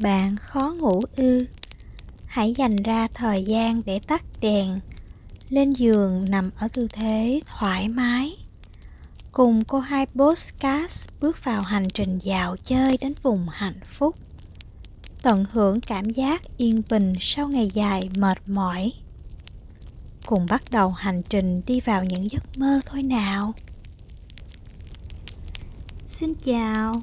Bạn khó ngủ ư? Hãy dành ra thời gian để tắt đèn, lên giường nằm ở tư thế thoải mái. Cùng cô hai Postcast bước vào hành trình dạo chơi đến vùng hạnh phúc. Tận hưởng cảm giác yên bình sau ngày dài mệt mỏi. Cùng bắt đầu hành trình đi vào những giấc mơ thôi nào. Xin chào,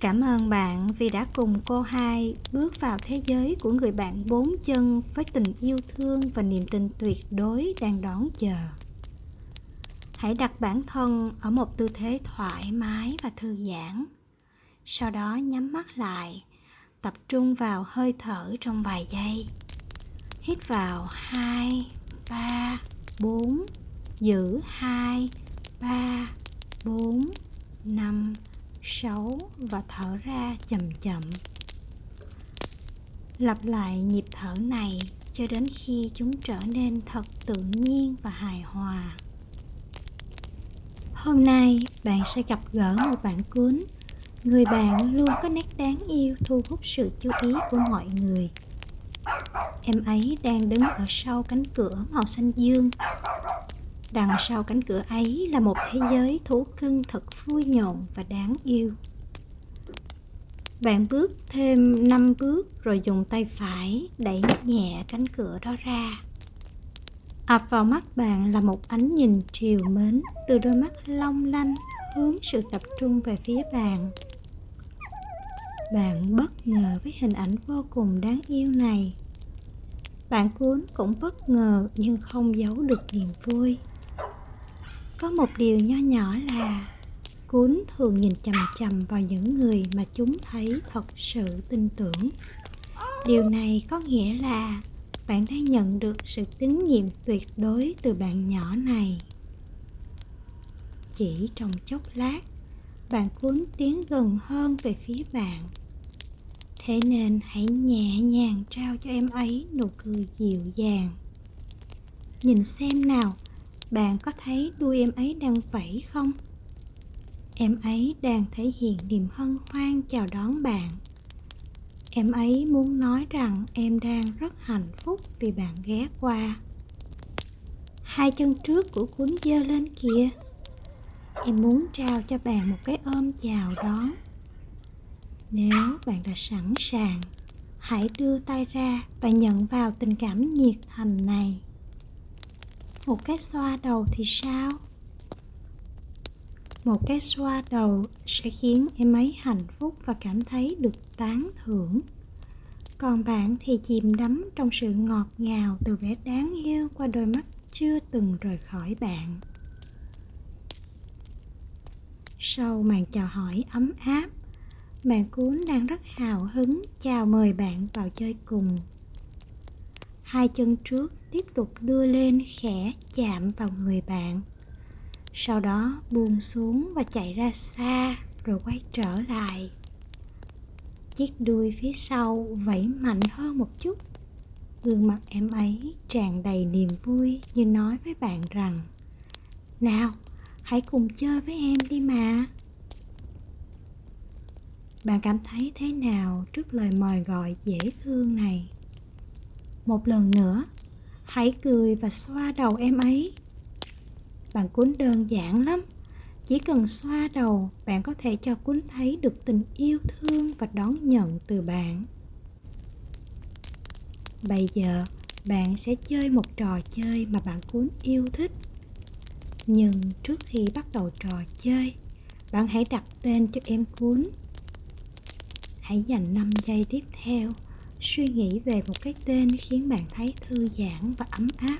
Cảm ơn bạn vì đã cùng cô hai bước vào thế giới của người bạn bốn chân với tình yêu thương và niềm tin tuyệt đối đang đón chờ. Hãy đặt bản thân ở một tư thế thoải mái và thư giãn. Sau đó nhắm mắt lại, tập trung vào hơi thở trong vài giây. Hít vào 2, 3, 4, giữ 2, 3, 4, 5, 6 và thở ra chậm chậm. Lặp lại nhịp thở này cho đến khi chúng trở nên thật tự nhiên và hài hòa. Hôm nay bạn sẽ gặp gỡ một bạn cuốn, Người bạn luôn có nét đáng yêu thu hút sự chú ý của mọi người. Em ấy đang đứng ở sau cánh cửa màu xanh dương Đằng sau cánh cửa ấy là một thế giới thú cưng thật vui nhộn và đáng yêu. Bạn bước thêm 5 bước rồi dùng tay phải đẩy nhẹ cánh cửa đó ra. ập vào mắt bạn là một ánh nhìn triều mến từ đôi mắt long lanh hướng sự tập trung về phía bạn. Bạn bất ngờ với hình ảnh vô cùng đáng yêu này. Bạn cuốn cũng bất ngờ nhưng không giấu được niềm vui có một điều nho nhỏ là cuốn thường nhìn chằm chằm vào những người mà chúng thấy thật sự tin tưởng. Điều này có nghĩa là bạn đang nhận được sự tín nhiệm tuyệt đối từ bạn nhỏ này. Chỉ trong chốc lát, bạn cuốn tiến gần hơn về phía bạn. Thế nên hãy nhẹ nhàng trao cho em ấy nụ cười dịu dàng. Nhìn xem nào bạn có thấy đuôi em ấy đang vẫy không? Em ấy đang thể hiện niềm hân hoan chào đón bạn. Em ấy muốn nói rằng em đang rất hạnh phúc vì bạn ghé qua. Hai chân trước của cuốn dơ lên kìa. Em muốn trao cho bạn một cái ôm chào đón. Nếu bạn đã sẵn sàng, hãy đưa tay ra và nhận vào tình cảm nhiệt thành này một cái xoa đầu thì sao? Một cái xoa đầu sẽ khiến em ấy hạnh phúc và cảm thấy được tán thưởng. Còn bạn thì chìm đắm trong sự ngọt ngào từ vẻ đáng yêu qua đôi mắt chưa từng rời khỏi bạn. Sau màn chào hỏi ấm áp bạn cuốn đang rất hào hứng chào mời bạn vào chơi cùng. Hai chân trước tiếp tục đưa lên khẽ chạm vào người bạn. Sau đó buông xuống và chạy ra xa rồi quay trở lại. Chiếc đuôi phía sau vẫy mạnh hơn một chút. Gương mặt em ấy tràn đầy niềm vui như nói với bạn rằng, nào, hãy cùng chơi với em đi mà. Bạn cảm thấy thế nào trước lời mời gọi dễ thương này? Một lần nữa hãy cười và xoa đầu em ấy. Bạn cuốn đơn giản lắm. Chỉ cần xoa đầu, bạn có thể cho cuốn thấy được tình yêu thương và đón nhận từ bạn. Bây giờ, bạn sẽ chơi một trò chơi mà bạn cuốn yêu thích. Nhưng trước khi bắt đầu trò chơi, bạn hãy đặt tên cho em cuốn. Hãy dành 5 giây tiếp theo suy nghĩ về một cái tên khiến bạn thấy thư giãn và ấm áp.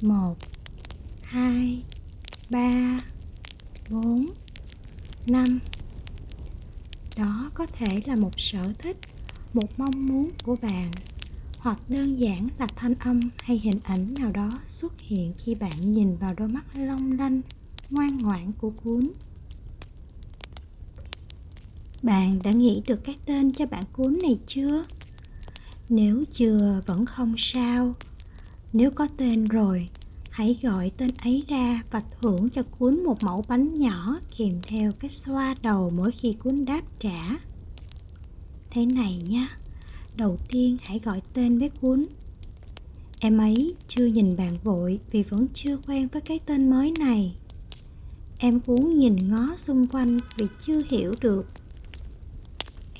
Một, hai, ba, bốn, năm. Đó có thể là một sở thích, một mong muốn của bạn, hoặc đơn giản là thanh âm hay hình ảnh nào đó xuất hiện khi bạn nhìn vào đôi mắt long lanh, ngoan ngoãn của cuốn bạn đã nghĩ được cái tên cho bản cuốn này chưa? Nếu chưa, vẫn không sao. Nếu có tên rồi, hãy gọi tên ấy ra và thưởng cho cuốn một mẫu bánh nhỏ kèm theo cái xoa đầu mỗi khi cuốn đáp trả. Thế này nhé đầu tiên hãy gọi tên với cuốn. Em ấy chưa nhìn bạn vội vì vẫn chưa quen với cái tên mới này. Em cuốn nhìn ngó xung quanh vì chưa hiểu được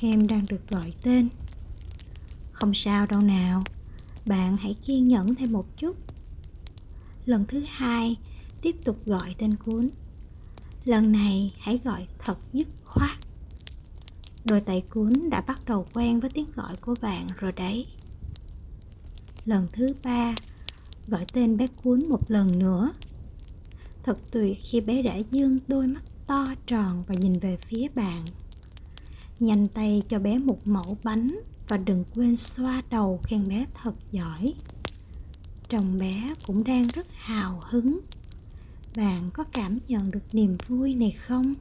em đang được gọi tên. Không sao đâu nào, bạn hãy kiên nhẫn thêm một chút. Lần thứ hai, tiếp tục gọi tên cuốn. Lần này hãy gọi thật dứt khoát. Đôi tay cuốn đã bắt đầu quen với tiếng gọi của bạn rồi đấy. Lần thứ ba, gọi tên bé cuốn một lần nữa. Thật tuyệt khi bé đã dương đôi mắt to tròn và nhìn về phía bạn nhanh tay cho bé một mẫu bánh và đừng quên xoa đầu khen bé thật giỏi. Chồng bé cũng đang rất hào hứng. Bạn có cảm nhận được niềm vui này không?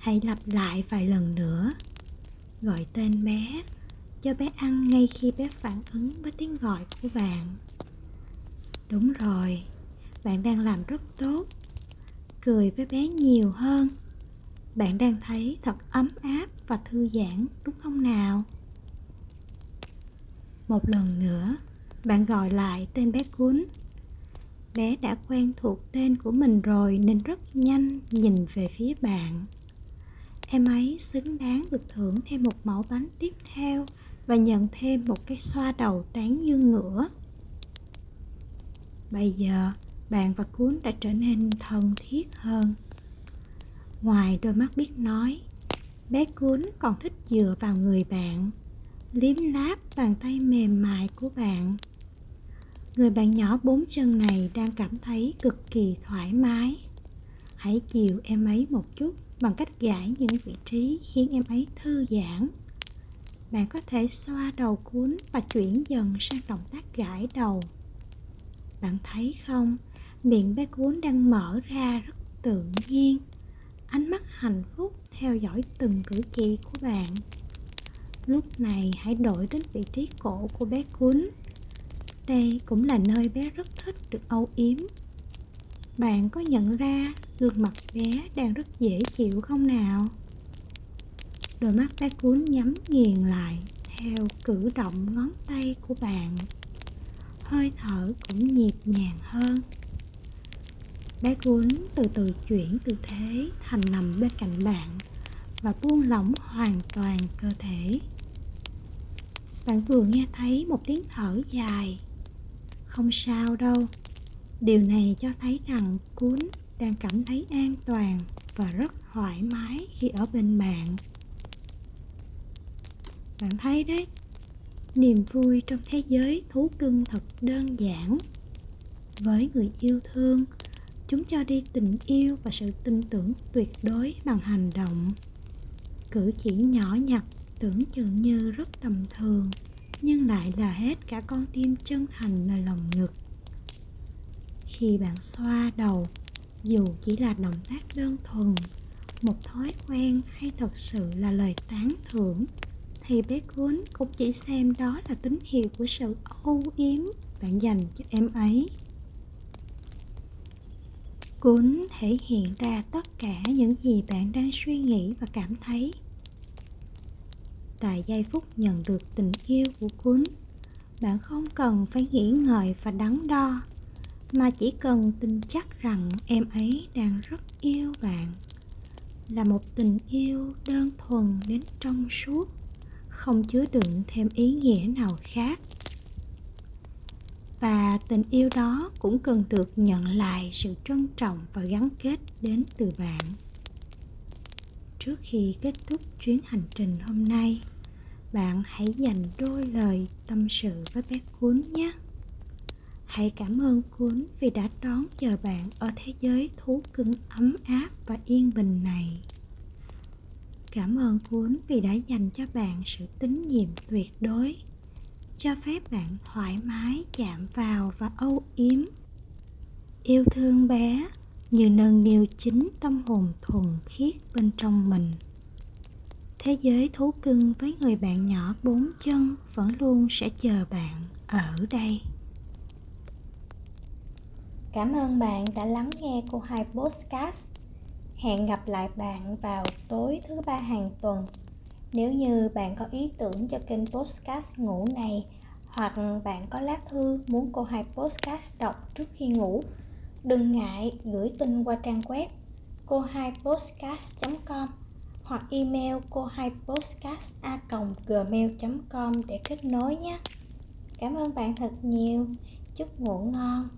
Hãy lặp lại vài lần nữa. Gọi tên bé, cho bé ăn ngay khi bé phản ứng với tiếng gọi của bạn. Đúng rồi, bạn đang làm rất tốt. Cười với bé nhiều hơn bạn đang thấy thật ấm áp và thư giãn, đúng không nào? Một lần nữa, bạn gọi lại tên bé cuốn. Bé đã quen thuộc tên của mình rồi nên rất nhanh nhìn về phía bạn. Em ấy xứng đáng được thưởng thêm một mẫu bánh tiếp theo và nhận thêm một cái xoa đầu tán dương nữa bây giờ, bạn và cuốn đã trở nên thân thiết hơn ngoài đôi mắt biết nói, bé cuốn còn thích dựa vào người bạn, liếm láp bàn tay mềm mại của bạn. Người bạn nhỏ bốn chân này đang cảm thấy cực kỳ thoải mái. Hãy chiều em ấy một chút bằng cách gãi những vị trí khiến em ấy thư giãn. Bạn có thể xoa đầu cuốn và chuyển dần sang động tác gãi đầu. Bạn thấy không? Miệng bé cuốn đang mở ra rất tự nhiên ánh mắt hạnh phúc theo dõi từng cử chỉ của bạn. Lúc này hãy đổi đến vị trí cổ của bé cuốn đây cũng là nơi bé rất thích được âu yếm. Bạn có nhận ra gương mặt bé đang rất dễ chịu không nào? Đôi mắt bé cuốn nhắm nghiền lại theo cử động ngón tay của bạn. Hơi thở cũng nhịp nhàng hơn bé cuốn từ từ chuyển tư thế thành nằm bên cạnh bạn và buông lỏng hoàn toàn cơ thể. Bạn vừa nghe thấy một tiếng thở dài. Không sao đâu. Điều này cho thấy rằng cuốn đang cảm thấy an toàn và rất thoải mái khi ở bên bạn. Bạn thấy đấy, niềm vui trong thế giới thú cưng thật đơn giản. Với người yêu thương chúng cho đi tình yêu và sự tin tưởng tuyệt đối bằng hành động. Cử chỉ nhỏ nhặt, tưởng chừng như rất tầm thường, nhưng lại là hết cả con tim chân thành nơi lòng ngực. Khi bạn xoa đầu, dù chỉ là động tác đơn thuần, một thói quen hay thật sự là lời tán thưởng, thì bé cuốn cũng chỉ xem đó là tín hiệu của sự âu yếm bạn dành cho em ấy cuốn thể hiện ra tất cả những gì bạn đang suy nghĩ và cảm thấy. Tại giây phút nhận được tình yêu của cuốn, bạn không cần phải nghĩ ngợi và đắn đo, mà chỉ cần tin chắc rằng em ấy đang rất yêu bạn. Là một tình yêu đơn thuần đến trong suốt, không chứa đựng thêm ý nghĩa nào khác và tình yêu đó cũng cần được nhận lại sự trân trọng và gắn kết đến từ bạn. Trước khi kết thúc chuyến hành trình hôm nay, bạn hãy dành đôi lời tâm sự với bé cuốn nhé. Hãy cảm ơn cuốn vì đã đón chờ bạn ở thế giới thú cưng ấm áp và yên bình này. Cảm ơn cuốn vì đã dành cho bạn sự tín nhiệm tuyệt đối cho phép bạn thoải mái chạm vào và âu yếm. Yêu thương bé như nâng niu chính tâm hồn thuần khiết bên trong mình. Thế giới thú cưng với người bạn nhỏ bốn chân vẫn luôn sẽ chờ bạn ở đây. Cảm ơn bạn đã lắng nghe cô hai podcast. Hẹn gặp lại bạn vào tối thứ ba hàng tuần nếu như bạn có ý tưởng cho kênh podcast ngủ này, hoặc bạn có lá thư muốn cô hai podcast đọc trước khi ngủ, đừng ngại gửi tin qua trang web cô hai podcast com hoặc email cô hai podcast a gmail com để kết nối nhé. Cảm ơn bạn thật nhiều. Chúc ngủ ngon.